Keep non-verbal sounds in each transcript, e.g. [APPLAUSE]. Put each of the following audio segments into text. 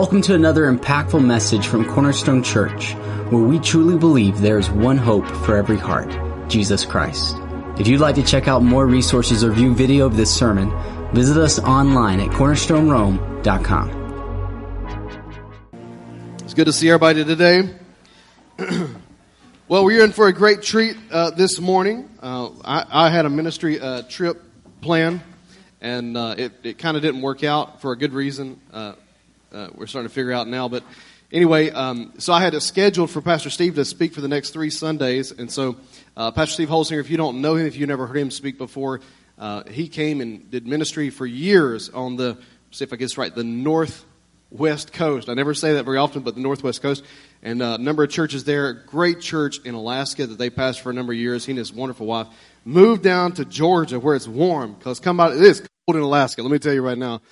Welcome to another impactful message from Cornerstone Church, where we truly believe there is one hope for every heart Jesus Christ. If you'd like to check out more resources or view video of this sermon, visit us online at cornerstonerome.com. It's good to see everybody today. [CLEARS THROAT] well, we're in for a great treat uh, this morning. Uh, I, I, had a ministry uh, trip planned, and uh, it, it kind of didn't work out for a good reason. Uh, uh, we're starting to figure out now. But anyway, um, so I had it scheduled for Pastor Steve to speak for the next three Sundays. And so uh, Pastor Steve Holsinger, if you don't know him, if you never heard him speak before, uh, he came and did ministry for years on the, see if I get this right, the northwest coast. I never say that very often, but the northwest coast. And uh, a number of churches there. Great church in Alaska that they passed for a number of years. He and his wonderful wife moved down to Georgia where it's warm because come out, it is cold in Alaska. Let me tell you right now.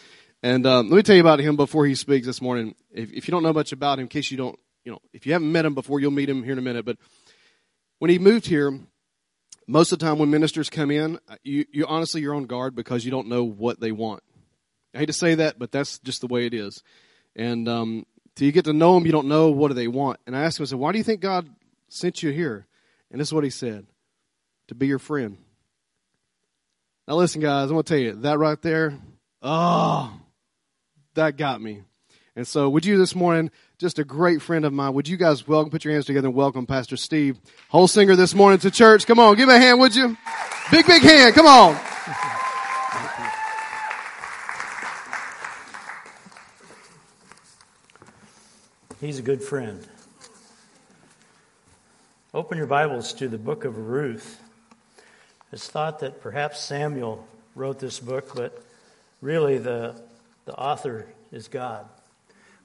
And um, let me tell you about him before he speaks this morning. If, if you don't know much about him, in case you don't, you know, if you haven't met him before, you'll meet him here in a minute. But when he moved here, most of the time when ministers come in, uh, you, you honestly you're on guard because you don't know what they want. I hate to say that, but that's just the way it is. And um, till you get to know them, you don't know what do they want. And I asked him, I said, "Why do you think God sent you here?" And this is what he said: "To be your friend." Now listen, guys, I'm gonna tell you that right there. Oh, that got me. And so, would you this morning, just a great friend of mine, would you guys welcome, put your hands together and welcome Pastor Steve Holsinger this morning to church? Come on, give me a hand, would you? Big, big hand, come on. He's a good friend. Open your Bibles to the book of Ruth. It's thought that perhaps Samuel wrote this book, but really the the author is God.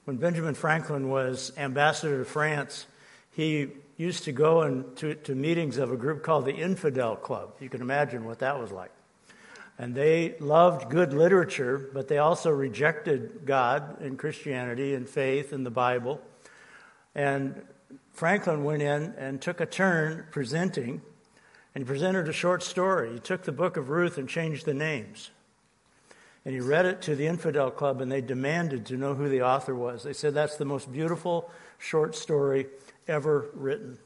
When Benjamin Franklin was ambassador to France, he used to go to, to meetings of a group called the Infidel Club. You can imagine what that was like. And they loved good literature, but they also rejected God and Christianity and faith and the Bible. And Franklin went in and took a turn presenting, and he presented a short story. He took the book of Ruth and changed the names. And he read it to the Infidel Club, and they demanded to know who the author was. They said, That's the most beautiful short story ever written.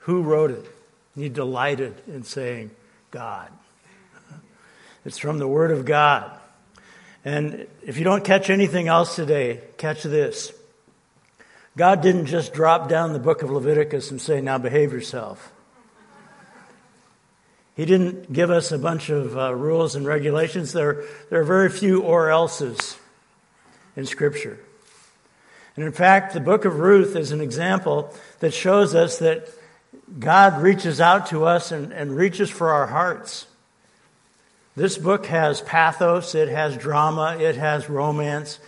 Who wrote it? And he delighted in saying, God. It's from the Word of God. And if you don't catch anything else today, catch this. God didn't just drop down the book of Leviticus and say, Now behave yourself. He didn't give us a bunch of uh, rules and regulations. There, there are very few or else's in Scripture. And in fact, the book of Ruth is an example that shows us that God reaches out to us and, and reaches for our hearts. This book has pathos, it has drama, it has romance,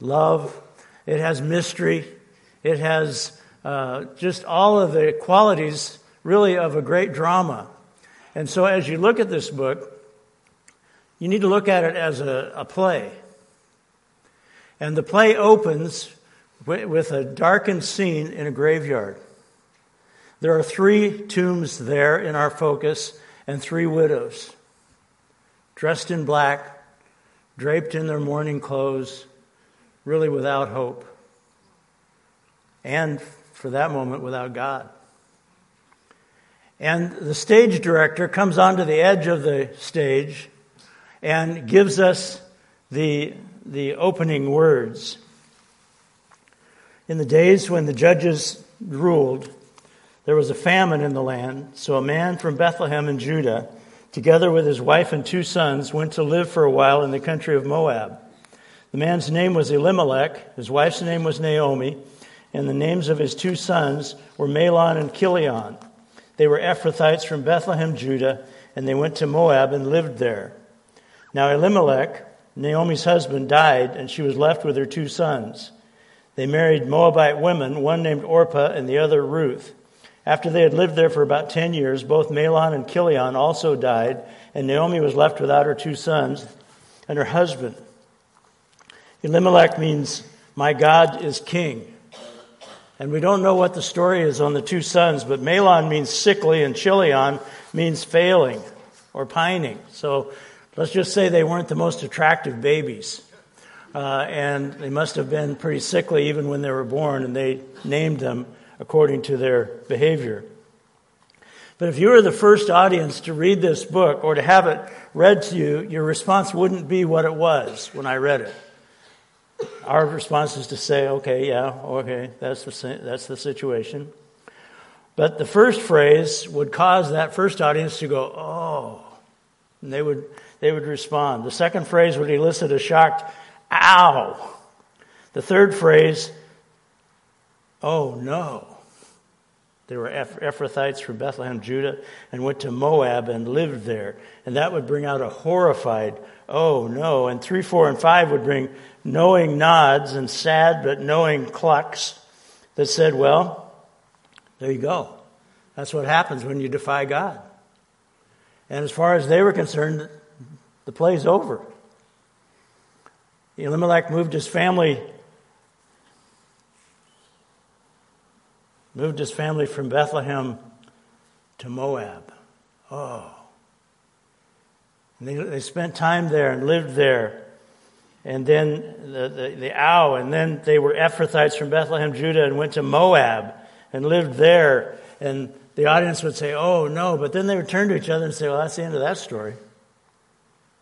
love, it has mystery, it has uh, just all of the qualities, really, of a great drama. And so as you look at this book, you need to look at it as a, a play. And the play opens with a darkened scene in a graveyard. There are three tombs there in our focus and three widows, dressed in black, draped in their mourning clothes, really without hope. And for that moment, without God. And the stage director comes onto the edge of the stage and gives us the, the opening words. In the days when the judges ruled, there was a famine in the land, so a man from Bethlehem in Judah, together with his wife and two sons, went to live for a while in the country of Moab. The man's name was Elimelech, his wife's name was Naomi, and the names of his two sons were Mahlon and Chilion. They were Ephrathites from Bethlehem, Judah, and they went to Moab and lived there. Now Elimelech, Naomi's husband, died, and she was left with her two sons. They married Moabite women, one named Orpah and the other Ruth. After they had lived there for about ten years, both Mahlon and Chilion also died, and Naomi was left without her two sons and her husband. Elimelech means, My God is king. And we don't know what the story is on the two sons, but Mahlon means sickly and Chilion means failing or pining. So let's just say they weren't the most attractive babies. uh, and they must have been pretty sickly even when they were born, and they named them according to their behavior. But if you were the first audience to read this book or to have it read to you, your response wouldn't be what it was when I read it. Our response is to say, okay, yeah, okay, that's the, that's the situation. But the first phrase would cause that first audience to go, oh, and they would, they would respond. The second phrase would elicit a shocked, ow. The third phrase, oh no. They were Ephrathites from Bethlehem, Judah, and went to Moab and lived there. And that would bring out a horrified, oh no. And 3, 4, and 5 would bring knowing nods and sad but knowing clucks that said, well, there you go. That's what happens when you defy God. And as far as they were concerned, the play's over. Elimelech moved his family moved his family from Bethlehem to Moab. Oh. And they, they spent time there and lived there. And then the, the, the ow, and then they were Ephrathites from Bethlehem, Judah, and went to Moab and lived there. And the audience would say, Oh, no. But then they would turn to each other and say, Well, that's the end of that story.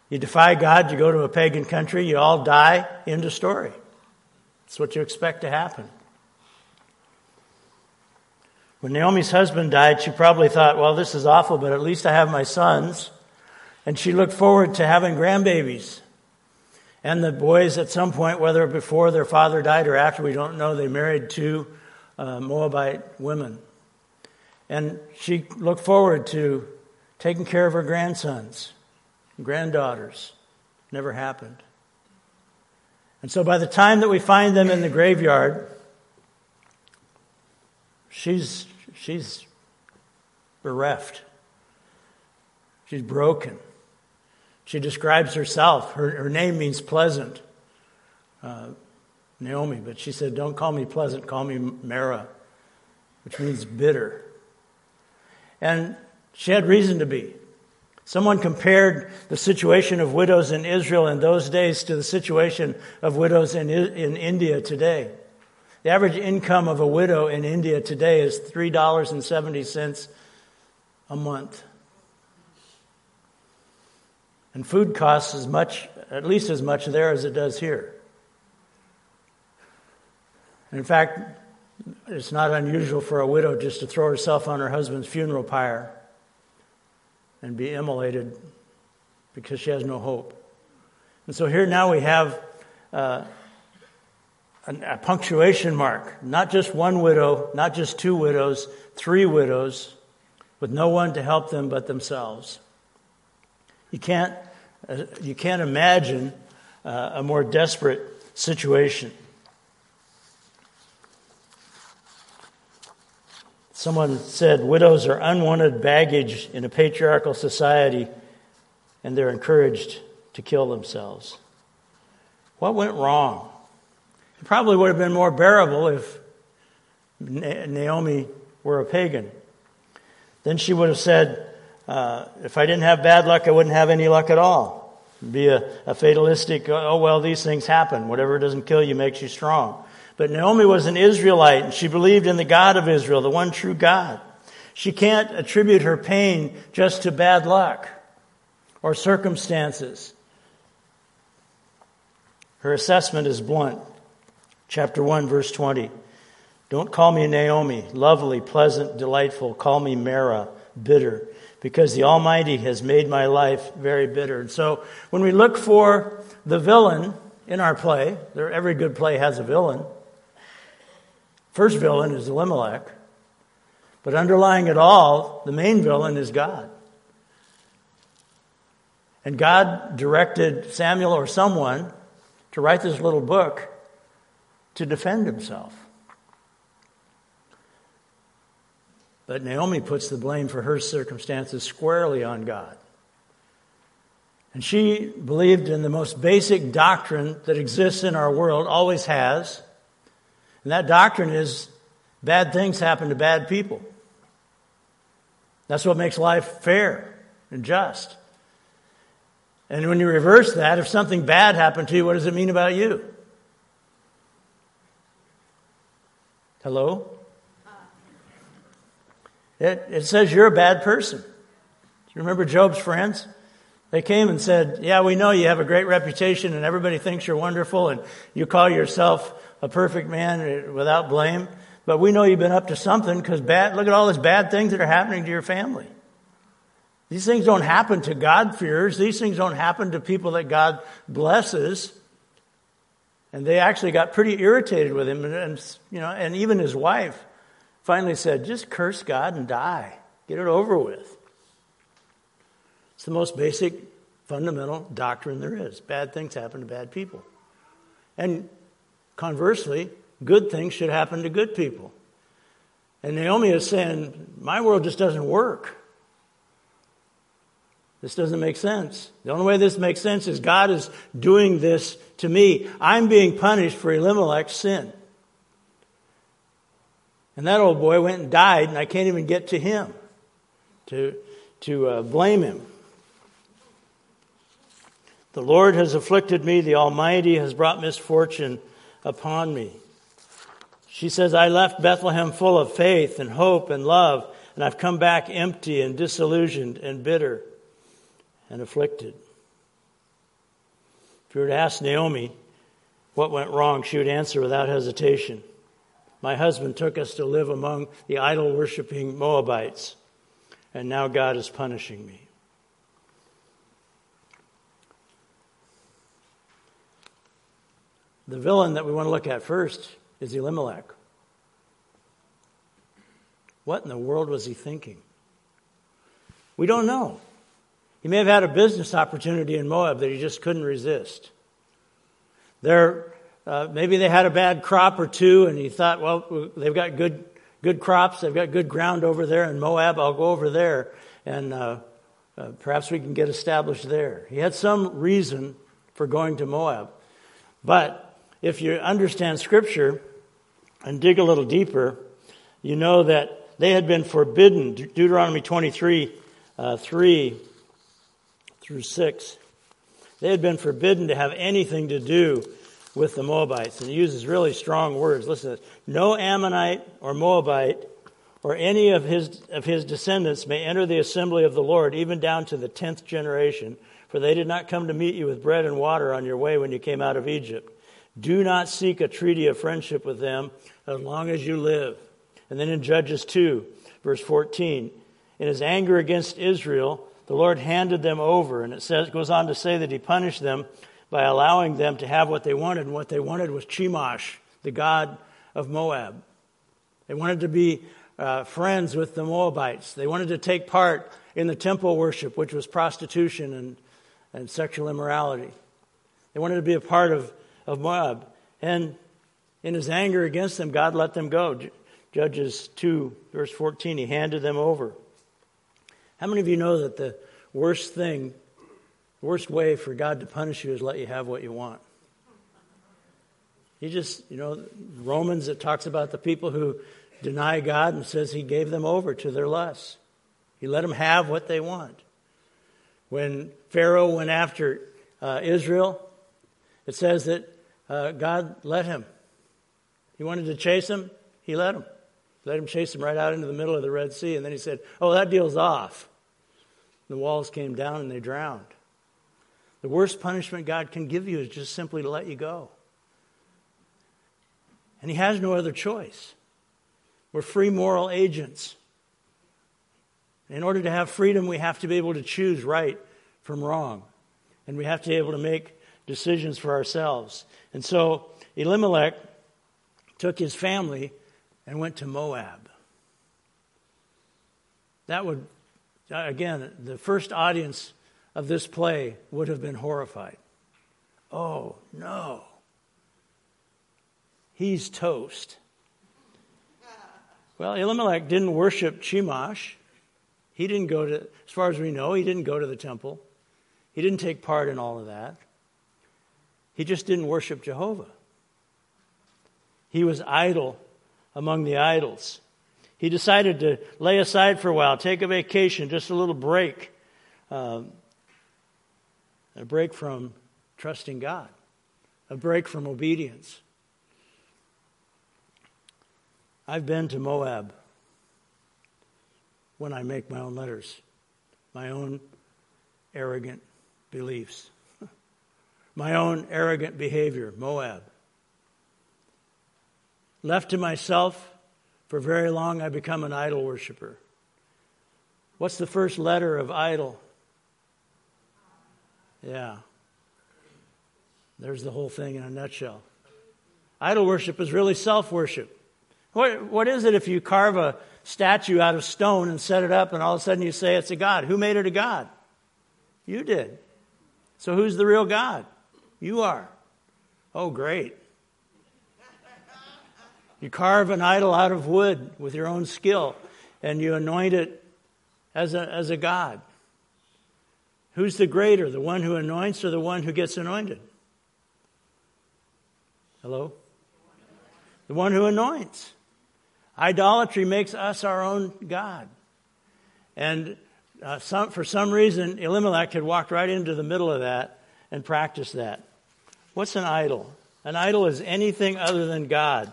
You defy God, you go to a pagan country, you all die, end of story. That's what you expect to happen. When Naomi's husband died, she probably thought, well, this is awful, but at least I have my sons. And she looked forward to having grandbabies. And the boys, at some point, whether before their father died or after, we don't know, they married two uh, Moabite women. And she looked forward to taking care of her grandsons, granddaughters. Never happened. And so by the time that we find them in the graveyard, she's She's bereft. She's broken. She describes herself. Her, her name means pleasant, uh, Naomi, but she said, Don't call me pleasant, call me Mara, which means bitter. And she had reason to be. Someone compared the situation of widows in Israel in those days to the situation of widows in, in India today. The average income of a widow in India today is $3.70 a month. And food costs as much, at least as much there as it does here. In fact, it's not unusual for a widow just to throw herself on her husband's funeral pyre and be immolated because she has no hope. And so here now we have uh, a, punctuation mark. Not just one widow, not just two widows, three widows, with no one to help them but themselves. You can't, uh, you can't imagine uh, a more desperate situation. Someone said widows are unwanted baggage in a patriarchal society, and they're encouraged to kill themselves. What went wrong? It probably would have been more bearable if Naomi were a pagan. Then she would have said, uh, if I didn't have bad luck, I wouldn't have any luck at all. Be a, a fatalistic, oh, well, these things happen. Whatever doesn't kill you makes you strong. But Naomi was an Israelite and she believed in the God of Israel, the one true God. She can't attribute her pain just to bad luck or circumstances. Her assessment is blunt chapter 1, verse 20. Don't call me Naomi, lovely, pleasant, delightful. Call me Mara, bitter, because the Almighty has made my life very bitter. And so when we look for the villain in our play, every good play has a villain. First villain is Elimelech. But underlying it all, the main villain is God. And God directed Samuel or someone to write this little book to defend himself. But Naomi puts the blame for her circumstances squarely on God. And she believed in the most basic doctrine that exists in our world, always has. And that doctrine is bad things happen to bad people. That's what makes life fair and just. And when you reverse that, if something bad happened to you, what does it mean about you? Hello? It, it says you're a bad person. Do you remember Job's friends? They came and said, Yeah, we know you have a great reputation and everybody thinks you're wonderful and you call yourself a perfect man uh, without blame. But we know you've been up to something because bad, look at all these bad things that are happening to your family. These things don't happen to God-fearers. These things don't happen to people that God blesses. And they actually got pretty irritated with him. And, and, you know, and even his wife finally said, just curse God and die. Get it over with. It's the most basic, fundamental doctrine there is. Bad things happen to bad people. And conversely, good things should happen to good people. And Naomi is saying, My world just doesn't work. This doesn't make sense. The only way this makes sense is God is doing this to me. I'm being punished for Elimelech's sin. And that old boy went and died, and I can't even get to him to, to uh, blame him. The Lord has afflicted me, the Almighty has brought misfortune upon me. She says, I left Bethlehem full of faith and hope and love, and I've come back empty and disillusioned and bitter and afflicted. If you were to ask Naomi what went wrong, she would answer without hesitation My husband took us to live among the idol worshiping Moabites, and now God is punishing me. The villain that we want to look at first is Elimelech. What in the world was he thinking? We don't know. He may have had a business opportunity in Moab that he just couldn't resist. There, uh, maybe they had a bad crop or two, and he thought, well, they've got good, good crops, they've got good ground over there in Moab. I'll go over there, and uh, uh, perhaps we can get established there. He had some reason for going to Moab, but if you understand Scripture and dig a little deeper, you know that they had been forbidden. Deuteronomy 23 uh, 3 through 6. They had been forbidden to have anything to do with the Moabites. And he uses really strong words. Listen No Ammonite or Moabite or any of his, of his descendants may enter the assembly of the Lord, even down to the tenth generation, for they did not come to meet you with bread and water on your way when you came out of Egypt. Do not seek a treaty of friendship with them as long as you live. And then in Judges 2, verse 14, in his anger against Israel, the Lord handed them over. And it says, goes on to say that he punished them by allowing them to have what they wanted. And what they wanted was Chemosh, the god of Moab. They wanted to be uh, friends with the Moabites. They wanted to take part in the temple worship, which was prostitution and, and sexual immorality. They wanted to be a part of of Moab. And in his anger against them, God let them go. Judges 2, verse 14, he handed them over. How many of you know that the worst thing, the worst way for God to punish you is let you have what you want? He just, you know, Romans, it talks about the people who deny God and says he gave them over to their lusts. He let them have what they want. When Pharaoh went after uh, Israel, it says that uh, God let him. He wanted to chase him, he let him. Let him chase him right out into the middle of the Red Sea. And then he said, Oh, that deal's off. The walls came down and they drowned. The worst punishment God can give you is just simply to let you go. And he has no other choice. We're free moral agents. In order to have freedom, we have to be able to choose right from wrong. And we have to be able to make decisions for ourselves. And so Elimelech took his family and went to Moab. That would, again, the first audience of this play would have been horrified. Oh, no. He's toast. Well, Elimelech didn't worship Chemosh. He didn't go to, as far as we know, he didn't go to the temple. He didn't take part in all of that. He just didn't worship Jehovah. He was idle among the idols. He decided to lay aside for a while, take a vacation, just a little break, uh, a break from trusting God, a break from obedience. I've been to Moab when I make my own letters, my own arrogant beliefs, [LAUGHS] my own arrogant behavior, Moab. Left to myself, for very long I become an idol worshiper. What's the first letter of idol? Yeah. There's the whole thing in a nutshell. Idol worship is really self worship. What, what is it if you carve a statue out of stone and set it up and all of a sudden you say it's a God? Who made it a God? You did. So who's the real God? You are. Oh, great. You carve an idol out of wood with your own skill and you anoint it as a, as a God. Who's the greater, the one who anoints or the one who gets anointed? Hello? The one who anoints. Idolatry makes us our own God. And uh, some, for some reason, Elimelech had walked right into the middle of that and practiced that. What's an idol? An idol is anything other than God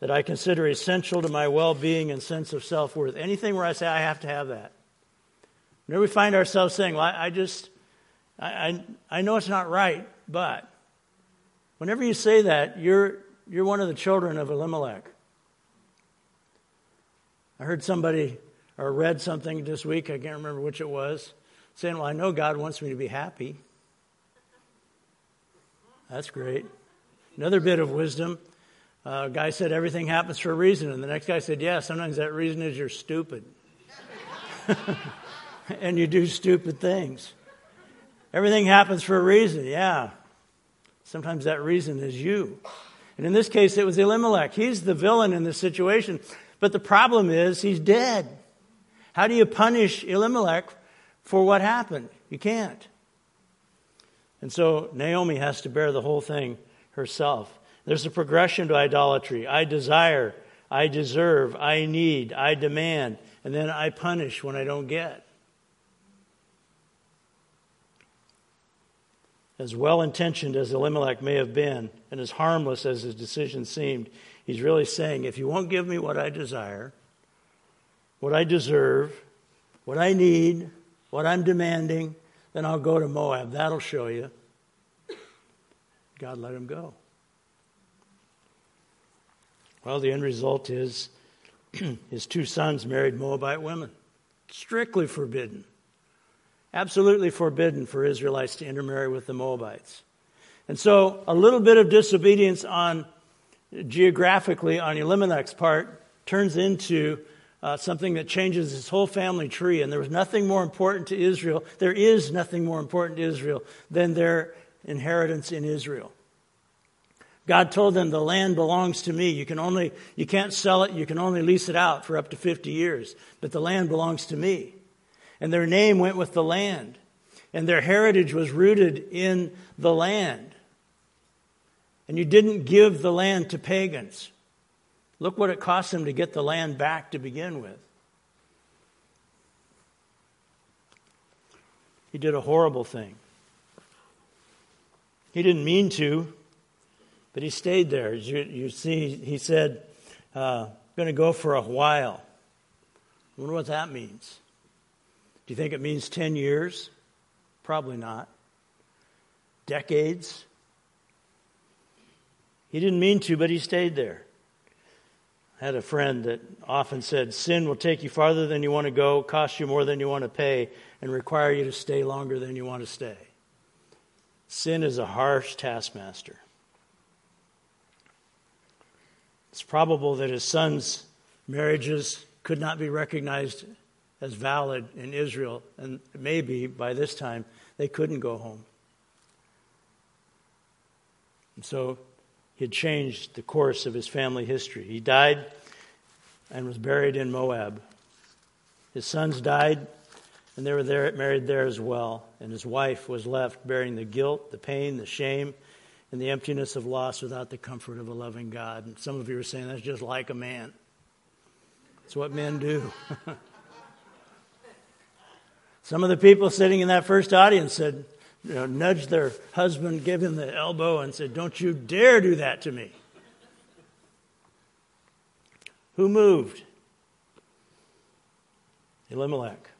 that I consider essential to my well being and sense of self worth. Anything where I say, I have to have that. Whenever we find ourselves saying, well, I just, I, I, I know it's not right, but whenever you say that, you're, you're one of the children of Elimelech. I heard somebody or read something this week, I can't remember which it was, saying, Well, I know God wants me to be happy. That's great. Another bit of wisdom. Uh, a guy said everything happens for a reason, and the next guy said, Yeah, sometimes that reason is you're stupid. [LAUGHS] [LAUGHS] and you do stupid things. Everything happens for a reason, yeah. Sometimes that reason is you. And in this case, it was Elimelech. He's the villain in this situation. But the problem is, he's dead. How do you punish Elimelech for what happened? You can't. And so Naomi has to bear the whole thing herself. There's a progression to idolatry. I desire, I deserve, I need, I demand, and then I punish when I don't get. As well intentioned as Elimelech may have been, and as harmless as his decision seemed, he's really saying, if you won't give me what I desire, what I deserve, what I need, what I'm demanding, then I'll go to Moab. That'll show you. God let him go. Well, the end result is [CLEARS THROAT] his two sons married Moabite women. Strictly forbidden. Absolutely forbidden for Israelites to intermarry with the Moabites. And so a little bit of disobedience on geographically on Elimelech's part turns into uh, something that changes his whole family tree. And there was nothing more important to Israel. There is nothing more important to Israel than their inheritance in Israel. God told them the land belongs to me. You can only, you can't sell it. You can only lease it out for up to 50 years. But the land belongs to me. And their name went with the land. And their heritage was rooted in the land. And you didn't give the land to pagans. Look what it cost them to get the land back to begin with. He did a horrible thing. He didn't mean to, but he stayed there. You, you see, he said, uh, going to go for a while. I wonder what that means. Do you think it means 10 years? Probably not. Decades? He didn't mean to, but he stayed there. I had a friend that often said, Sin will take you farther than you want to go, cost you more than you want to pay, and require you to stay longer than you want to stay. Sin is a harsh taskmaster. It's probable that his son's marriages could not be recognized as valid in Israel, and maybe by this time they couldn't go home. And so he had changed the course of his family history. He died and was buried in Moab. His sons died, and they were there, married there as well. And his wife was left bearing the guilt, the pain, the shame, and the emptiness of loss without the comfort of a loving God. And some of you are saying that's just like a man. It's what men do. [LAUGHS] some of the people sitting in that first audience said, you know, nudged their husband, gave him the elbow, and said, Don't you dare do that to me. Who moved? Elimelech.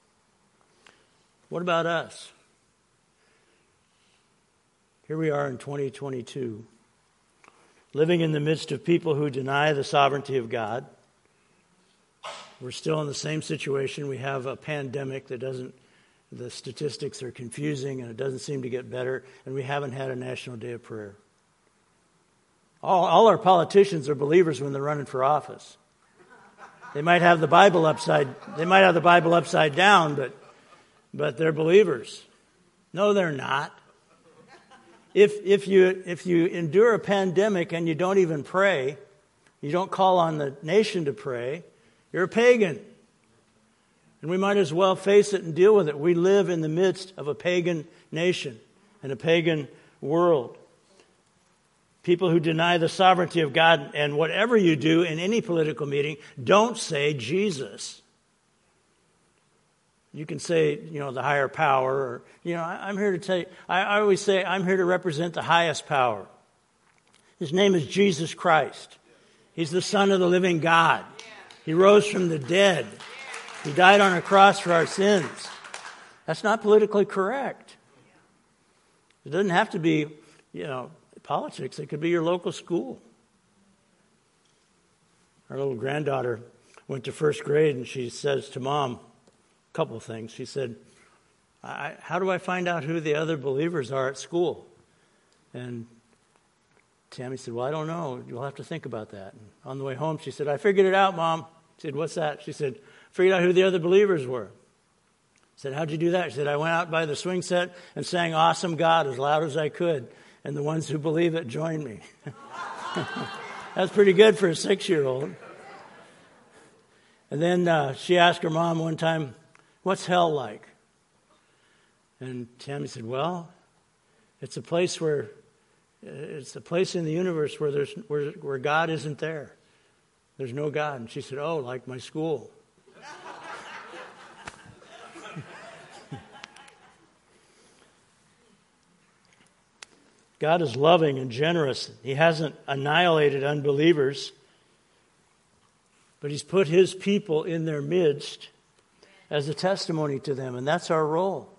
What about us? Here we are in 2022, living in the midst of people who deny the sovereignty of God. We're still in the same situation. We have a pandemic that doesn't, the statistics are confusing and it doesn't seem to get better, and we haven't had a national day of prayer. All, all our politicians are believers when they're running for office. They might have the Bible upside, they might have the Bible upside down, but, but they're believers. No, they're not if, if, you, if you endure a pandemic and you don't even pray, you don't call on the nation to pray, you're a pagan. And we might as well face it and deal with it. We live in the midst of a pagan nation and a pagan world. People who deny the sovereignty of God, and whatever you do in any political meeting, don't say Jesus. You can say, you know, the higher power, or, you know, I, am here to tell you, I, I always say, I'm here to represent the highest power. His name is Jesus Christ. He's the Son of the living God. He rose from the dead. He died on a cross for our sins. That's not politically correct. It doesn't have to be, you know, politics. It could be your local school. Our little granddaughter went to first grade and she says to mom, a couple things. She said, How do I find out who the other believers are at school? And Tammy said, Well, I don't know. You'll have to think about that. And on the way home, she said, I figured it out, Mom. She said, What's that? She said, Figured out who the other believers were. I said, How'd you do that? She said, I went out by the swing set and sang Awesome God as loud as I could. And the ones who believe it joined me. [LAUGHS] That's pretty good for a six year old. And then uh, she asked her mom one time, What's hell like? And Tammy said, Well, it's a place where it's a place in the universe where there's where, where God isn't there. There's no God. And she said, Oh, like my school. God is loving and generous. He hasn't annihilated unbelievers, but He's put His people in their midst as a testimony to them, and that's our role.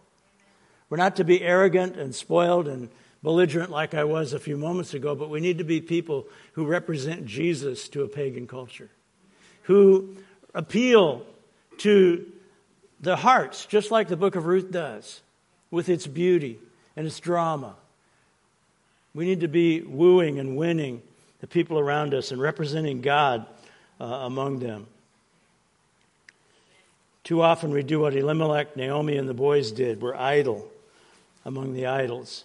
We're not to be arrogant and spoiled and belligerent like I was a few moments ago, but we need to be people who represent Jesus to a pagan culture, who appeal to the hearts, just like the book of Ruth does, with its beauty and its drama. We need to be wooing and winning the people around us and representing God uh, among them. Too often we do what Elimelech, Naomi, and the boys did. We're idle among the idols.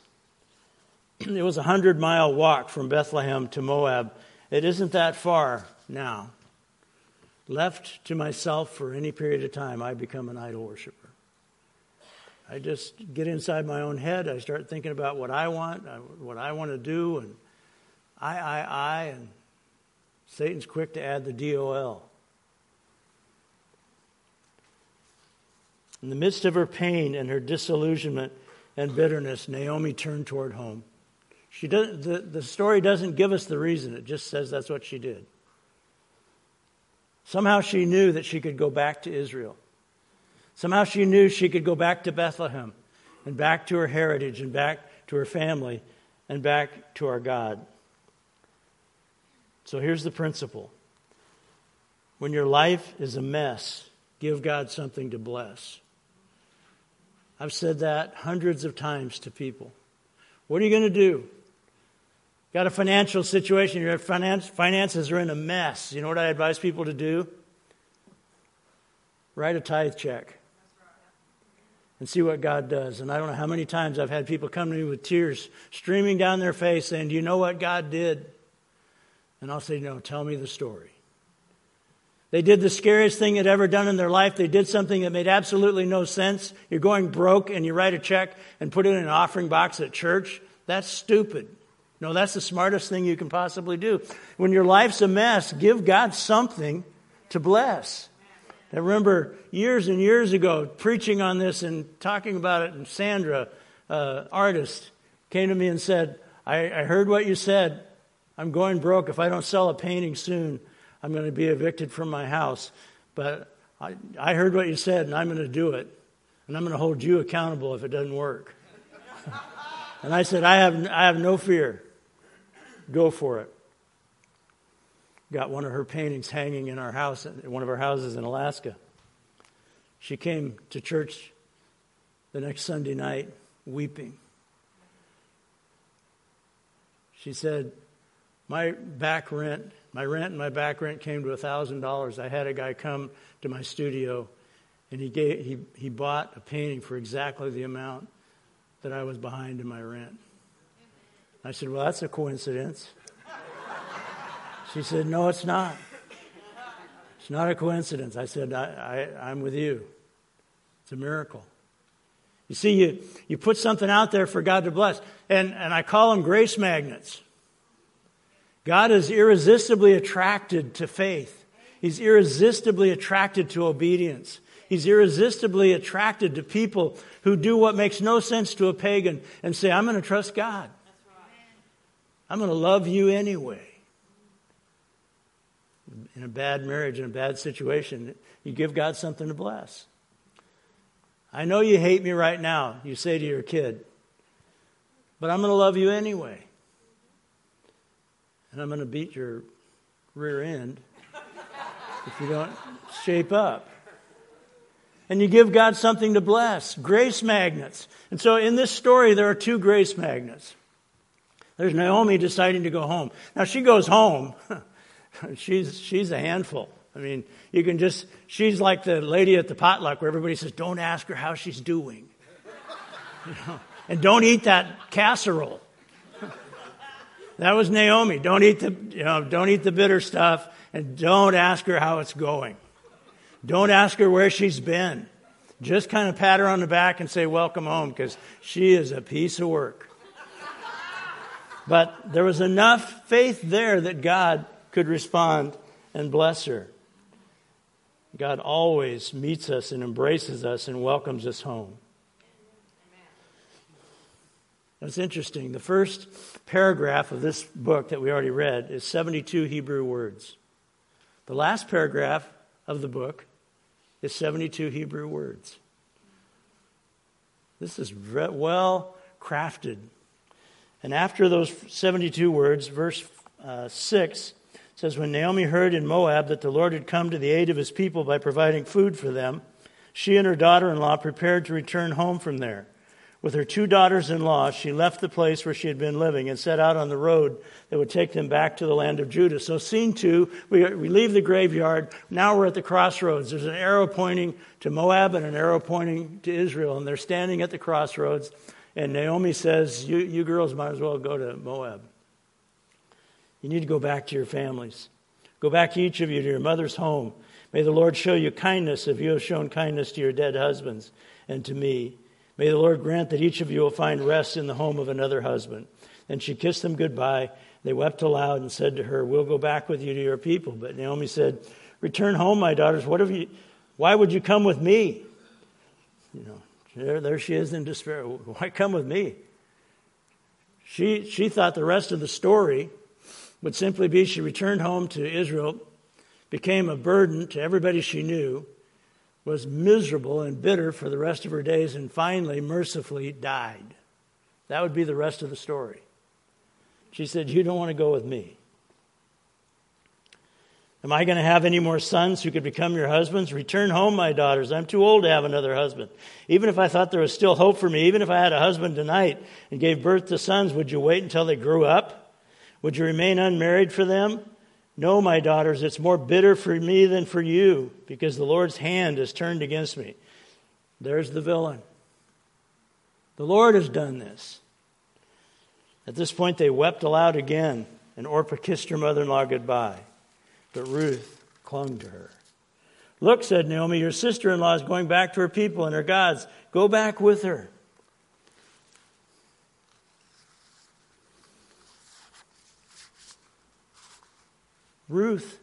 [CLEARS THROAT] it was a hundred mile walk from Bethlehem to Moab. It isn't that far now. Left to myself for any period of time, I become an idol worshiper. I just get inside my own head. I start thinking about what I want, uh, what I want to do, and I, I, I, and Satan's quick to add the DOL. In the midst of her pain and her disillusionment and bitterness, Naomi turned toward home. She does, the, the story doesn't give us the reason, it just says that's what she did. Somehow she knew that she could go back to Israel. Somehow she knew she could go back to Bethlehem and back to her heritage and back to her family and back to our God. So here's the principle when your life is a mess, give God something to bless. I've said that hundreds of times to people. What are you going to do? Got a financial situation, your finance, finances are in a mess. You know what I advise people to do? Write a tithe check and see what God does. And I don't know how many times I've had people come to me with tears streaming down their face saying, Do you know what God did? And I'll say, No, tell me the story. They did the scariest thing they'd ever done in their life. They did something that made absolutely no sense. You're going broke and you write a check and put it in an offering box at church. That's stupid. No, that's the smartest thing you can possibly do. When your life's a mess, give God something to bless. I remember years and years ago preaching on this and talking about it, and Sandra, uh, artist, came to me and said, I, I heard what you said. I'm going broke. If I don't sell a painting soon, I'm going to be evicted from my house, but I, I heard what you said and I'm going to do it. And I'm going to hold you accountable if it doesn't work. [LAUGHS] and I said, I have, I have no fear. Go for it. Got one of her paintings hanging in our house, in one of our houses in Alaska. She came to church the next Sunday night weeping. She said, My back rent, my rent and my back rent came to $1,000. I had a guy come to my studio and he, gave, he, he bought a painting for exactly the amount that I was behind in my rent. I said, Well, that's a coincidence. She said, No, it's not. It's not a coincidence. I said, I, I, I'm with you. It's a miracle. You see, you, you put something out there for God to bless. And, and I call them grace magnets. God is irresistibly attracted to faith. He's irresistibly attracted to obedience. He's irresistibly attracted to people who do what makes no sense to a pagan and say, I'm going to trust God. I'm going to love you anyway. In a bad marriage, in a bad situation, you give God something to bless. I know you hate me right now, you say to your kid, but I'm going to love you anyway. And I'm going to beat your rear end [LAUGHS] if you don't shape up. And you give God something to bless grace magnets. And so in this story, there are two grace magnets. There's Naomi deciding to go home. Now she goes home. [LAUGHS] [LAUGHS] she's, she's a handful. I mean, you can just, she's like the lady at the potluck where everybody says, don't ask her how she's doing. [LAUGHS] You know? And don't eat that casserole. [LAUGHS] that was Naomi. Don't eat the, you know, don't eat the bitter stuff and don't ask her how it's going. Don't ask her where she's been. Just kind of pat her on the back and say, welcome home because she is a piece of work. But there was enough faith there that God could respond and bless her. God always meets us and embraces us and welcomes us home. That's interesting. The first paragraph of this book that we already read is 72 Hebrew words. The last paragraph of the book is 72 Hebrew words. This is well crafted. And after those 72 words, verse uh, 6 says, When Naomi heard in Moab that the Lord had come to the aid of his people by providing food for them, she and her daughter in law prepared to return home from there. With her two daughters in law, she left the place where she had been living and set out on the road that would take them back to the land of Judah. So, scene two, we, we leave the graveyard. Now we're at the crossroads. There's an arrow pointing to Moab and an arrow pointing to Israel, and they're standing at the crossroads. And Naomi says, You, you girls might as well go to Moab. You need to go back to your families. Go back, each of you, to your mother's home. May the Lord show you kindness if you have shown kindness to your dead husbands and to me. May the Lord grant that each of you will find rest in the home of another husband. Then she kissed them goodbye. They wept aloud and said to her, We'll go back with you to your people. But Naomi said, Return home, my daughters. What have you, why would you come with me? You know, there, there she is in despair. Why come with me? She, she thought the rest of the story would simply be she returned home to Israel, became a burden to everybody she knew, was miserable and bitter for the rest of her days, and finally, mercifully, died. That would be the rest of the story. She said, You don't want to go with me. Am I going to have any more sons who could become your husbands? Return home, my daughters. I'm too old to have another husband. Even if I thought there was still hope for me, even if I had a husband tonight and gave birth to sons, would you wait until they grew up? Would you remain unmarried for them? No, my daughters, it's more bitter for me than for you, because the Lord's hand is turned against me. There's the villain. The Lord has done this. At this point, they wept aloud again, and Orpah kissed her mother in law goodbye. But Ruth clung to her. Look, said Naomi, your sister in law is going back to her people and her gods. Go back with her. Ruth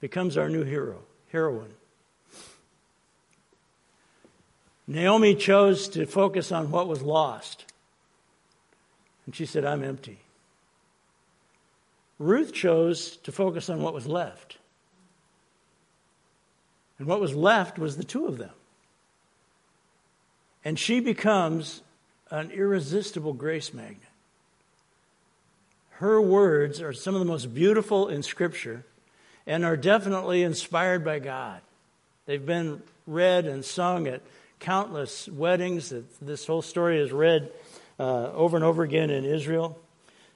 becomes our new hero, heroine. Naomi chose to focus on what was lost. And she said, I'm empty. Ruth chose to focus on what was left. And what was left was the two of them. And she becomes an irresistible grace magnet. Her words are some of the most beautiful in Scripture and are definitely inspired by God. They've been read and sung at countless weddings. This whole story is read uh, over and over again in Israel.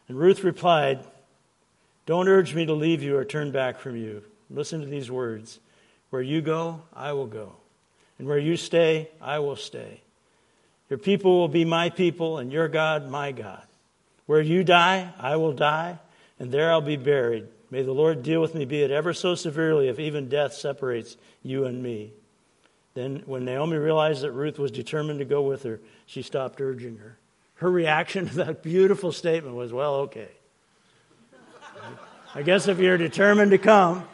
And Ruth replied, Don't urge me to leave you or turn back from you. Listen to these words Where you go, I will go. And where you stay, I will stay. Your people will be my people, and your God, my God. Where you die, I will die, and there I'll be buried. May the Lord deal with me, be it ever so severely, if even death separates you and me. Then, when Naomi realized that Ruth was determined to go with her, she stopped urging her. Her reaction to that beautiful statement was, Well, okay. I guess if you're determined to come,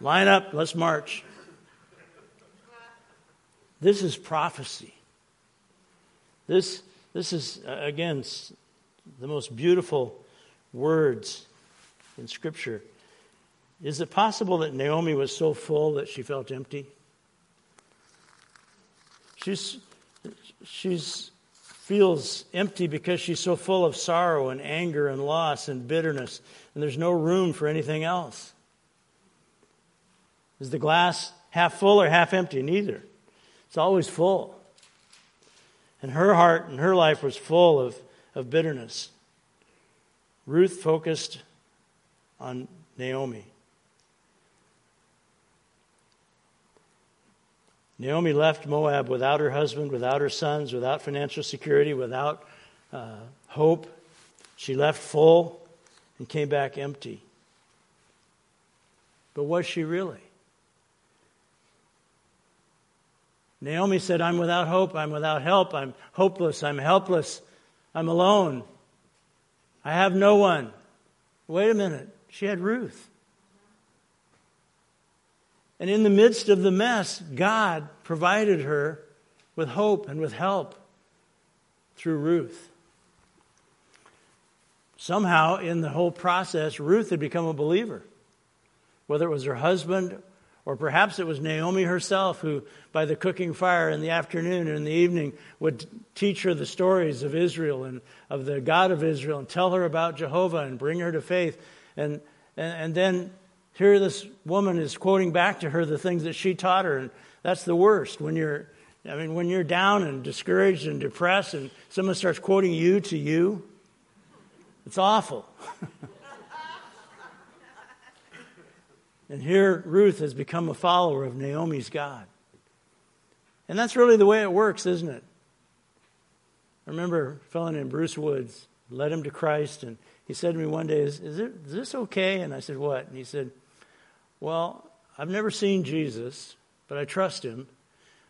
line up, let's march. This is prophecy. This, this is, uh, again, the most beautiful words in Scripture. Is it possible that Naomi was so full that she felt empty? She's, she's feels empty because she's so full of sorrow and anger and loss and bitterness, and there's no room for anything else. Is the glass half full or half empty? Neither. It's always full. And her heart and her life was full of, of bitterness. Ruth focused on Naomi. Naomi left Moab without her husband, without her sons, without financial security, without uh, hope. She left full and came back empty. But was she really? Naomi said, I'm without hope, I'm without help, I'm hopeless, I'm helpless, I'm alone, I have no one. Wait a minute, she had Ruth. And in the midst of the mess, God provided her with hope and with help through Ruth. Somehow, in the whole process, Ruth had become a believer. Whether it was her husband or perhaps it was Naomi herself who, by the cooking fire in the afternoon and in the evening, would teach her the stories of Israel and of the God of Israel and tell her about Jehovah and bring her to faith. And, and, and then here, this woman is quoting back to her the things that she taught her, and that's the worst. When you're, I mean, when you're down and discouraged and depressed, and someone starts quoting you to you, it's awful. [LAUGHS] and here, Ruth has become a follower of Naomi's God. And that's really the way it works, isn't it? I remember a fellow named Bruce Woods led him to Christ, and he said to me one day, is, is, it, is this okay? And I said, What? And he said, well, I've never seen Jesus, but I trust him.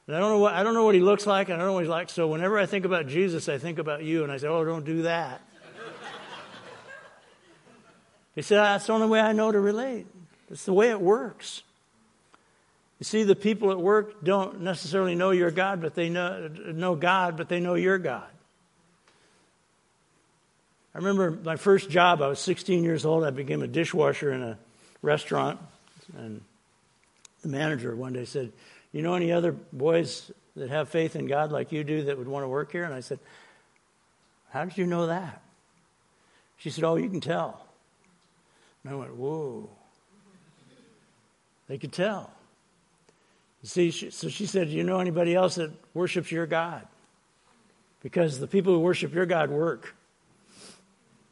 And I don't know what I don't know what he looks like, and I don't know what he's like. So whenever I think about Jesus, I think about you, and I say, "Oh, don't do that." [LAUGHS] he said, "That's the only way I know to relate. It's the way it works." You see, the people at work don't necessarily know your God, but they know, know God, but they know your God. I remember my first job. I was 16 years old. I became a dishwasher in a restaurant. And the manager one day said, You know any other boys that have faith in God like you do that would want to work here? And I said, How did you know that? She said, Oh, you can tell. And I went, Whoa. They could tell. You see, she, so she said, Do you know anybody else that worships your God? Because the people who worship your God work.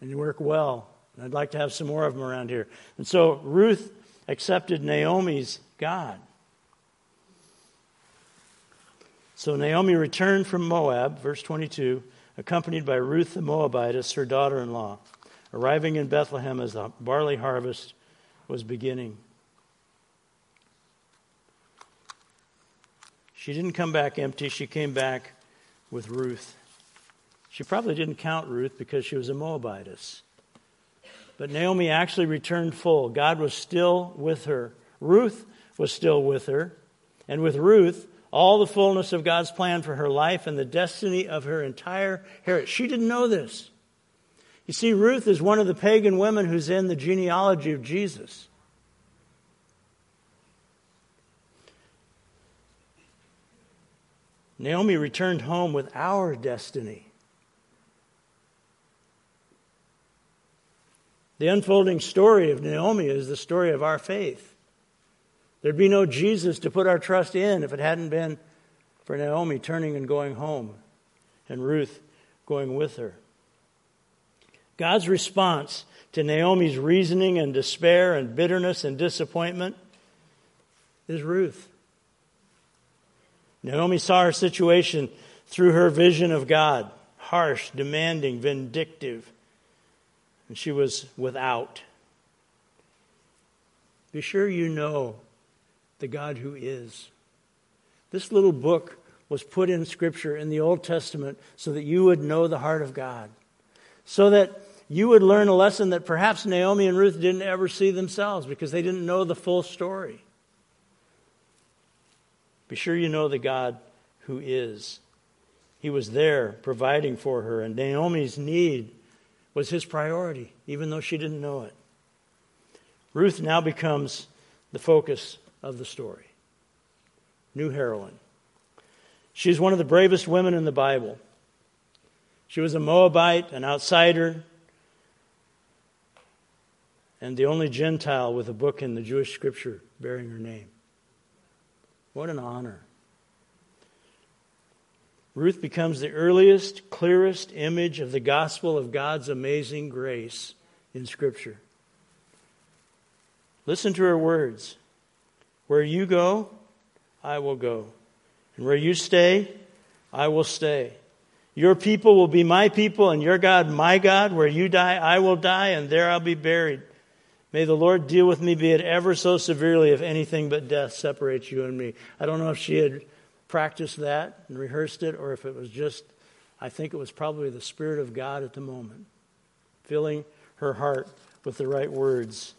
And they work well. And I'd like to have some more of them around here. And so Ruth accepted Naomi's God. So Naomi returned from Moab, verse 22, accompanied by Ruth the Moabitess, her daughter in law, arriving in Bethlehem as the barley harvest was beginning. She didn't come back empty, she came back with Ruth. She probably didn't count Ruth because she was a Moabitess. But Naomi actually returned full. God was still with her. Ruth was still with her. And with Ruth, all the fullness of God's plan for her life and the destiny of her entire heritage. She didn't know this. You see, Ruth is one of the pagan women who's in the genealogy of Jesus. Naomi returned home with our destiny. The unfolding story of Naomi is the story of our faith. There'd be no Jesus to put our trust in if it hadn't been for Naomi turning and going home and Ruth going with her. God's response to Naomi's reasoning and despair and bitterness and disappointment is Ruth. Naomi saw her situation through her vision of God harsh, demanding, vindictive. And she was without. Be sure you know the God who is. This little book was put in Scripture in the Old Testament so that you would know the heart of God, so that you would learn a lesson that perhaps Naomi and Ruth didn't ever see themselves because they didn't know the full story. Be sure you know the God who is. He was there providing for her, and Naomi's need was his priority, even though she didn't know it. Ruth now becomes the focus of the story. New heroine. She's one of the bravest women in the Bible. She was a Moabite, an outsider, and the only Gentile with a book in the Jewish scripture bearing her name. What an honor. Ruth becomes the earliest, clearest image of the gospel of God's amazing grace in Scripture. Listen to her words Where you go, I will go. And where you stay, I will stay. Your people will be my people, and your God my God. Where you die, I will die, and there I'll be buried. May the Lord deal with me, be it ever so severely, if anything but death separates you and me. I don't know if she had practiced that and rehearsed it, or if it was just, I think it was probably the Spirit of God at the moment, filling her heart with the right words.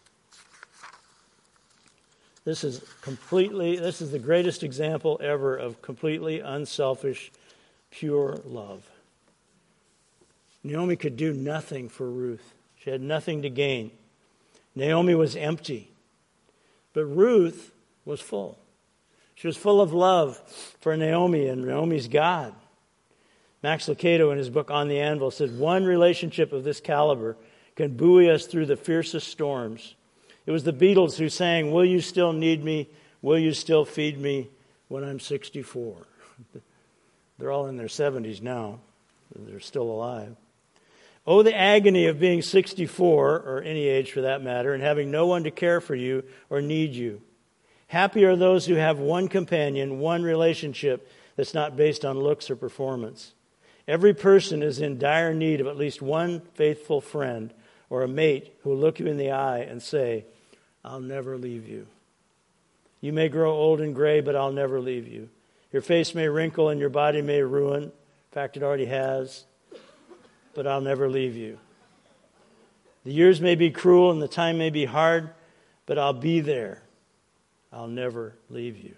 This is completely, this is the greatest example ever of completely unselfish, pure love. Naomi could do nothing for Ruth, she had nothing to gain. Naomi was empty, but Ruth was full. She was full of love for Naomi and Naomi's God. Max Lucado, in his book On the Anvil, said one relationship of this caliber can buoy us through the fiercest storms. It was the Beatles who sang, Will you still need me? Will you still feed me when I'm 64? [LAUGHS] They're all in their 70s now. They're still alive. Oh, the agony of being 64, or any age for that matter, and having no one to care for you or need you. Happy are those who have one companion, one relationship that's not based on looks or performance. Every person is in dire need of at least one faithful friend or a mate who will look you in the eye and say, I'll never leave you. You may grow old and gray, but I'll never leave you. Your face may wrinkle and your body may ruin. In fact, it already has but I'll never leave you. The years may be cruel and the time may be hard, but I'll be there. I'll never leave you.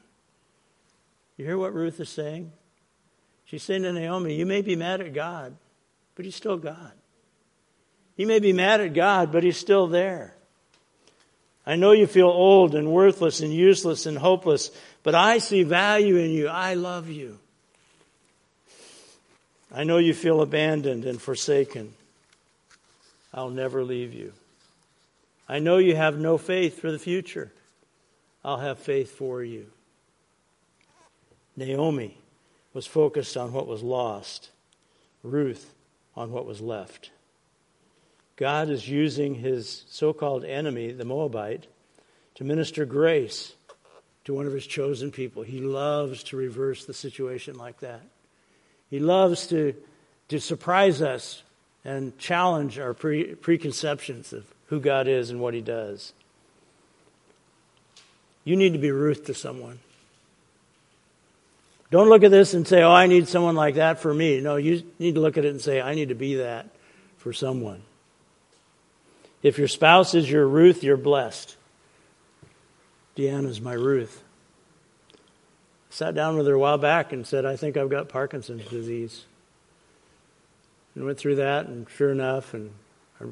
You hear what Ruth is saying? She's saying to Naomi, You may be mad at God, but He's still God. You may be mad at God, but He's still there. I know you feel old and worthless and useless and hopeless, but I see value in you. I love you. I know you feel abandoned and forsaken. I'll never leave you. I know you have no faith for the future. I'll have faith for you. Naomi was focused on what was lost, Ruth on what was left. God is using his so called enemy, the Moabite, to minister grace to one of his chosen people. He loves to reverse the situation like that. He loves to, to surprise us and challenge our pre, preconceptions of who God is and what He does. You need to be Ruth to someone. Don't look at this and say, oh, I need someone like that for me. No, you need to look at it and say, I need to be that for someone. If your spouse is your Ruth, you're blessed. Deanna's my Ruth sat down with her a while back and said, I think I've got Parkinson's disease. And went through that, and sure enough, and I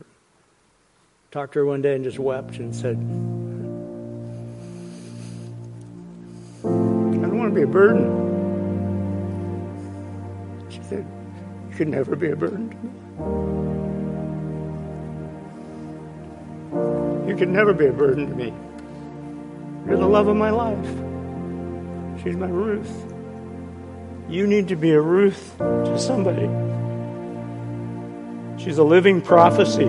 talked to her one day and just wept and said, I don't want to be a burden. She said, You could never be a burden to me. You could never be a burden to me. You're the love of my life. She's my Ruth. You need to be a Ruth to somebody. She's a living prophecy.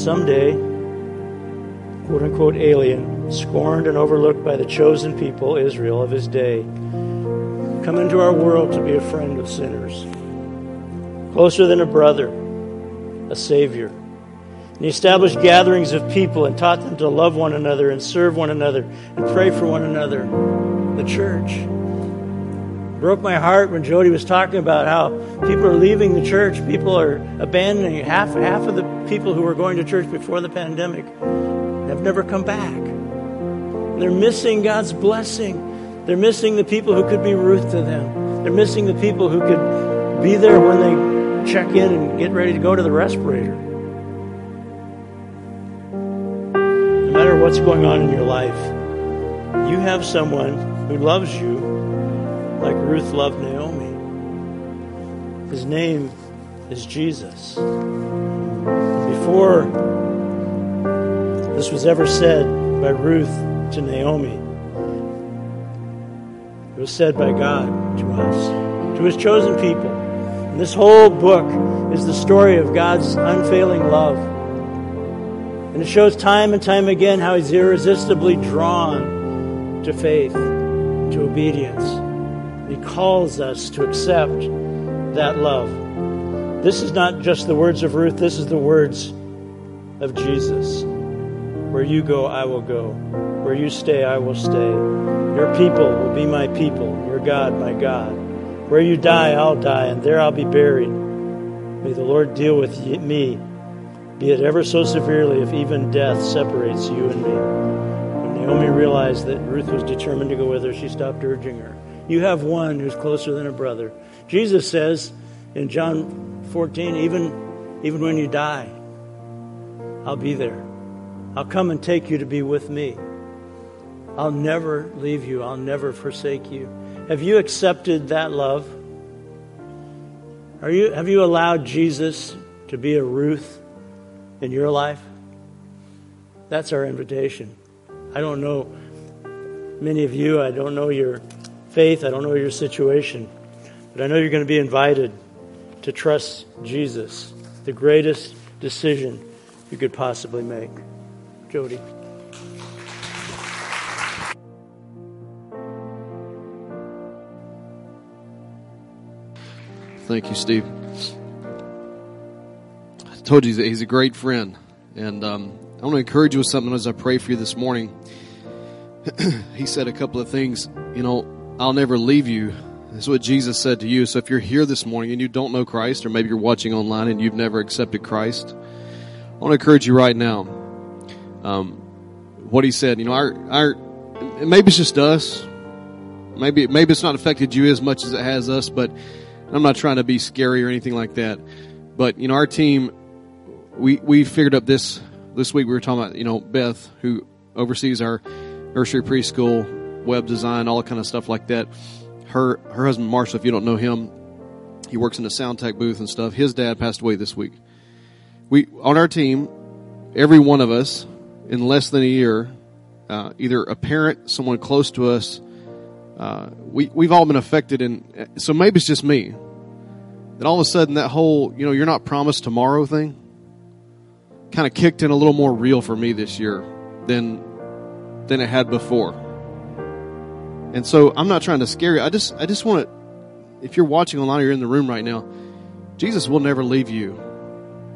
Someday, quote unquote alien, scorned and overlooked by the chosen people, Israel, of his day, come into our world to be a friend of sinners, closer than a brother, a savior. And he established gatherings of people and taught them to love one another and serve one another and pray for one another. The church. Broke my heart when Jody was talking about how people are leaving the church. People are abandoning. Half, half of the people who were going to church before the pandemic have never come back. They're missing God's blessing. They're missing the people who could be Ruth to them. They're missing the people who could be there when they check in and get ready to go to the respirator. What's going on in your life, you have someone who loves you like Ruth loved Naomi. His name is Jesus. Before this was ever said by Ruth to Naomi, it was said by God to us, to his chosen people. And this whole book is the story of God's unfailing love. And it shows time and time again how he's irresistibly drawn to faith, to obedience. He calls us to accept that love. This is not just the words of Ruth, this is the words of Jesus. Where you go, I will go. Where you stay, I will stay. Your people will be my people, your God, my God. Where you die, I'll die, and there I'll be buried. May the Lord deal with me, be it ever so severely, if even death separates you and me. When Naomi realized that Ruth was determined to go with her, she stopped urging her. You have one who's closer than a brother. Jesus says in John 14, even, even when you die, I'll be there. I'll come and take you to be with me. I'll never leave you. I'll never forsake you. Have you accepted that love? Are you, have you allowed Jesus to be a Ruth in your life? That's our invitation. I don't know many of you, I don't know your faith, I don't know your situation, but I know you're going to be invited to trust Jesus, the greatest decision you could possibly make. Jody. Thank you, Steve. Told you that he's a great friend, and um, I want to encourage you with something as I pray for you this morning. [CLEARS THROAT] he said a couple of things. You know, I'll never leave you. That's what Jesus said to you. So if you're here this morning and you don't know Christ, or maybe you're watching online and you've never accepted Christ, I want to encourage you right now. Um, what he said, you know, our our maybe it's just us. Maybe maybe it's not affected you as much as it has us, but I'm not trying to be scary or anything like that. But you know, our team, we we figured up this this week. We were talking about you know Beth, who oversees our nursery, preschool, web design, all kind of stuff like that. Her her husband Marshall, if you don't know him, he works in a sound tech booth and stuff. His dad passed away this week. We on our team, every one of us, in less than a year, uh, either a parent, someone close to us, uh, we we've all been affected, and so maybe it's just me. That all of a sudden that whole you know you're not promised tomorrow thing kind of kicked in a little more real for me this year than than it had before. And so I'm not trying to scare you. I just I just want to if you're watching online or you're in the room right now, Jesus will never leave you.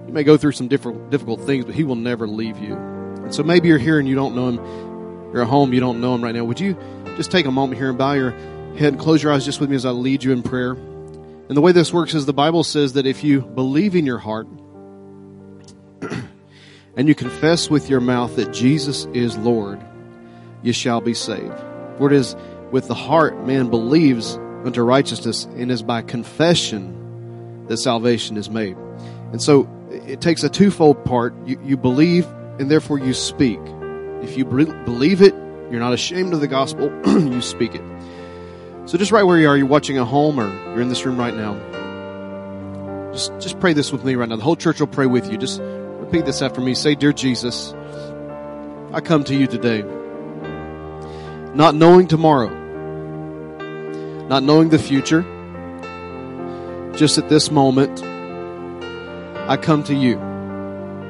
You may go through some different difficult things, but he will never leave you. And so maybe you're here and you don't know him. You're at home, you don't know him right now. Would you just take a moment here and bow your head and close your eyes just with me as I lead you in prayer? And the way this works is the Bible says that if you believe in your heart [CLEARS THROAT] and you confess with your mouth that Jesus is Lord, you shall be saved. For it is with the heart man believes unto righteousness, and is by confession that salvation is made. And so it takes a twofold part. You, you believe, and therefore you speak. If you believe it, you're not ashamed of the gospel, [CLEARS THROAT] you speak it. So just right where you are, you're watching at home or you're in this room right now. Just, just pray this with me right now. The whole church will pray with you. Just repeat this after me. Say, Dear Jesus, I come to you today, not knowing tomorrow, not knowing the future. Just at this moment, I come to you,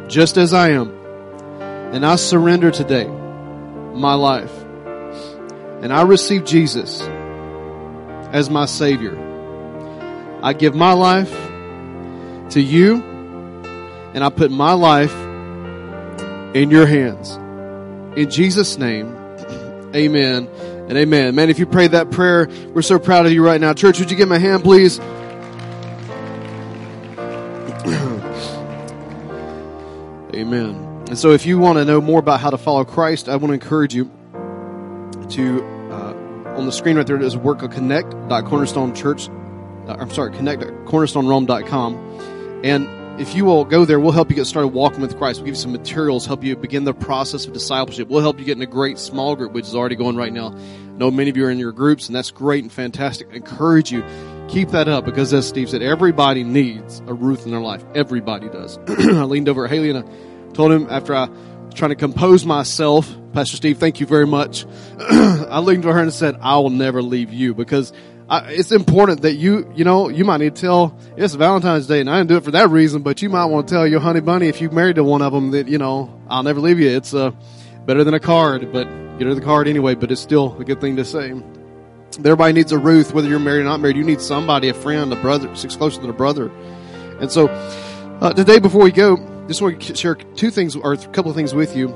just as I am, and I surrender today my life, and I receive Jesus as my Savior. I give my life to you, and I put my life in your hands. In Jesus' name, amen and amen. Man, if you prayed that prayer, we're so proud of you right now. Church, would you give my hand, please? [CLEARS THROAT] amen. And so if you want to know more about how to follow Christ, I want to encourage you to, uh, on the screen right there, there's a work of connect.cornerstonechurch. Uh, I'm sorry, connect at cornerstonerome.com. And if you will go there, we'll help you get started walking with Christ. We'll give you some materials, help you begin the process of discipleship. We'll help you get in a great small group, which is already going right now. I know many of you are in your groups, and that's great and fantastic. I encourage you, keep that up because as Steve said, everybody needs a Ruth in their life. Everybody does. [CLEARS THROAT] I leaned over at Haley and I told him after I was trying to compose myself, Pastor Steve, thank you very much. [CLEARS THROAT] I leaned over her and said, I will never leave you because It's important that you, you know, you might need to tell, it's Valentine's Day and I didn't do it for that reason, but you might want to tell your honey bunny if you married to one of them that, you know, I'll never leave you. It's, uh, better than a card, but get her the card anyway, but it's still a good thing to say. Everybody needs a Ruth, whether you're married or not married. You need somebody, a friend, a brother, six closer than a brother. And so, uh, today before we go, just want to share two things or a couple of things with you.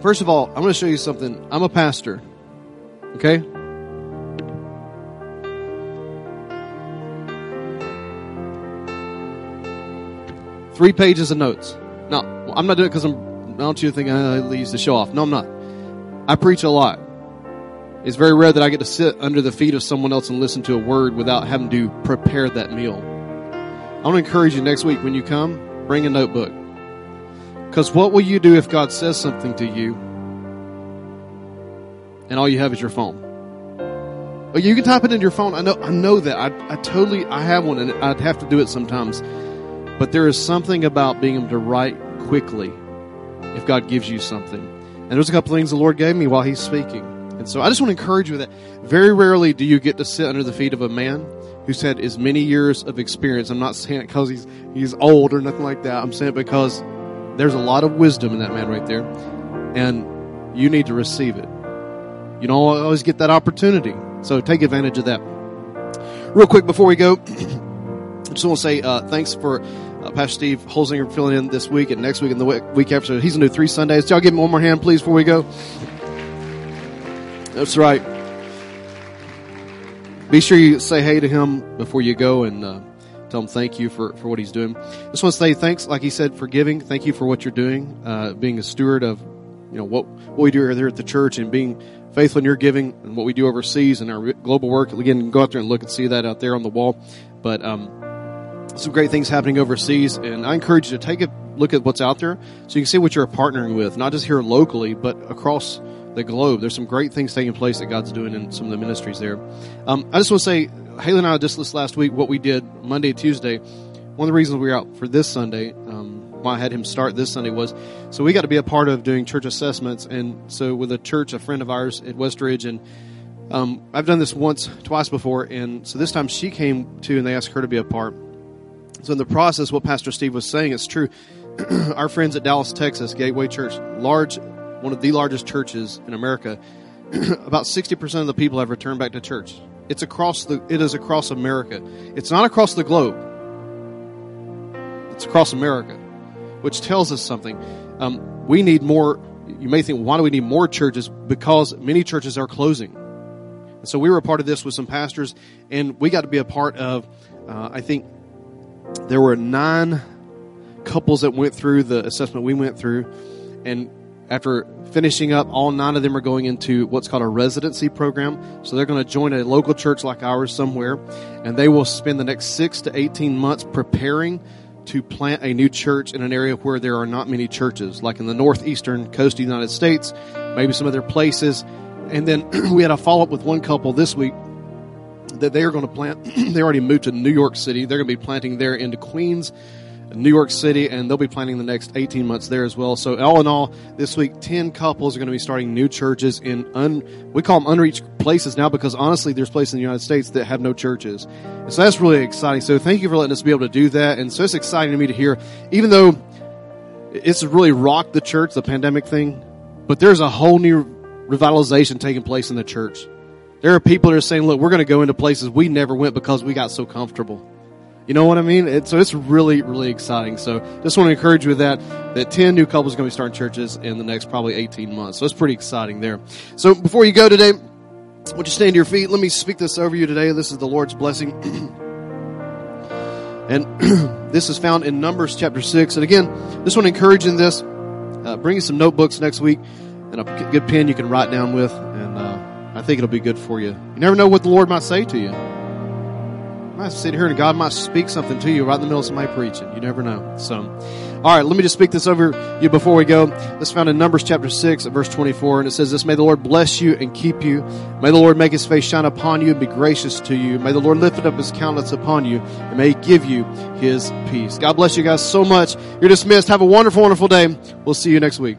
First of all, I'm going to show you something. I'm a pastor. Okay? Three pages of notes. Now, I'm not doing it because I'm, I don't you think I leaves the show off. No, I'm not. I preach a lot. It's very rare that I get to sit under the feet of someone else and listen to a word without having to prepare that meal. I want to encourage you next week when you come, bring a notebook. Because what will you do if God says something to you and all you have is your phone? Well, you can type it into your phone. I know, I know that. I, I totally, I have one and I'd have to do it sometimes. But there is something about being able to write quickly if God gives you something. And there's a couple things the Lord gave me while He's speaking. And so I just want to encourage you that very rarely do you get to sit under the feet of a man who's had as many years of experience. I'm not saying it because he's, he's old or nothing like that. I'm saying it because there's a lot of wisdom in that man right there. And you need to receive it. You don't always get that opportunity. So take advantage of that. Real quick before we go, [CLEARS THROAT] just want to say uh, thanks for uh, Pastor Steve Holsinger filling in this week and next week and the week after. So he's going to do three Sundays. Y'all give him one more hand, please, before we go. That's right. Be sure you say hey to him before you go and uh, tell him thank you for, for what he's doing. Just want to say thanks, like he said, for giving. Thank you for what you're doing, uh, being a steward of you know what what we do here at the church and being faithful in your giving and what we do overseas and our global work. Again, go out there and look and see that out there on the wall. But um, some great things happening overseas, and I encourage you to take a look at what's out there so you can see what you're partnering with, not just here locally, but across the globe. There's some great things taking place that God's doing in some of the ministries there. Um, I just want to say, Haley and I just this last week what we did Monday, Tuesday. One of the reasons we were out for this Sunday, um, why I had him start this Sunday was so we got to be a part of doing church assessments, and so with a church, a friend of ours at Westridge, and um, I've done this once, twice before, and so this time she came to, and they asked her to be a part. So in the process, what Pastor Steve was saying, it's true. [CLEARS THROAT] Our friends at Dallas, Texas, Gateway Church, large, one of the largest churches in America. [CLEARS THROAT] about 60% of the people have returned back to church. It's across the, it is across America. It's not across the globe. It's across America, which tells us something. Um, we need more, you may think, why do we need more churches? Because many churches are closing. And so we were a part of this with some pastors, and we got to be a part of, uh, I think, there were nine couples that went through the assessment we went through. And after finishing up, all nine of them are going into what's called a residency program. So they're going to join a local church like ours somewhere, and they will spend the next six to 18 months preparing to plant a new church in an area where there are not many churches, like in the northeastern coast of the United States, maybe some other places. And then [CLEARS THROAT] we had a follow up with one couple this week that they are going to plant. [CLEARS THROAT] they already moved to New York City. They're going to be planting there into Queens, New York City, and they'll be planting the next 18 months there as well. So all in all, this week, 10 couples are going to be starting new churches in un, we call them unreached places now because honestly, there's places in the United States that have no churches. And so that's really exciting. So thank you for letting us be able to do that. And so it's exciting to me to hear, even though it's really rocked the church, the pandemic thing, but there's a whole new revitalization taking place in the church. There are people that are saying, look, we're going to go into places we never went because we got so comfortable. You know what I mean? It, so it's really, really exciting. So just want to encourage you with that, that 10 new couples are going to be starting churches in the next probably 18 months. So it's pretty exciting there. So before you go today, would you stand to your feet? Let me speak this over you today. This is the Lord's blessing. [CLEARS THROAT] and [CLEARS THROAT] this is found in Numbers chapter 6. And again, to encourage in this. Uh, bring you some notebooks next week and a good pen you can write down with. Think it'll be good for you. You never know what the Lord might say to you. I might sit here and God might speak something to you right in the middle of somebody preaching. You never know. So, all right, let me just speak this over you before we go. This found in Numbers chapter 6 verse 24, and it says this, May the Lord bless you and keep you. May the Lord make his face shine upon you and be gracious to you. May the Lord lift up his countenance upon you and may he give you his peace. God bless you guys so much. You're dismissed. Have a wonderful, wonderful day. We'll see you next week.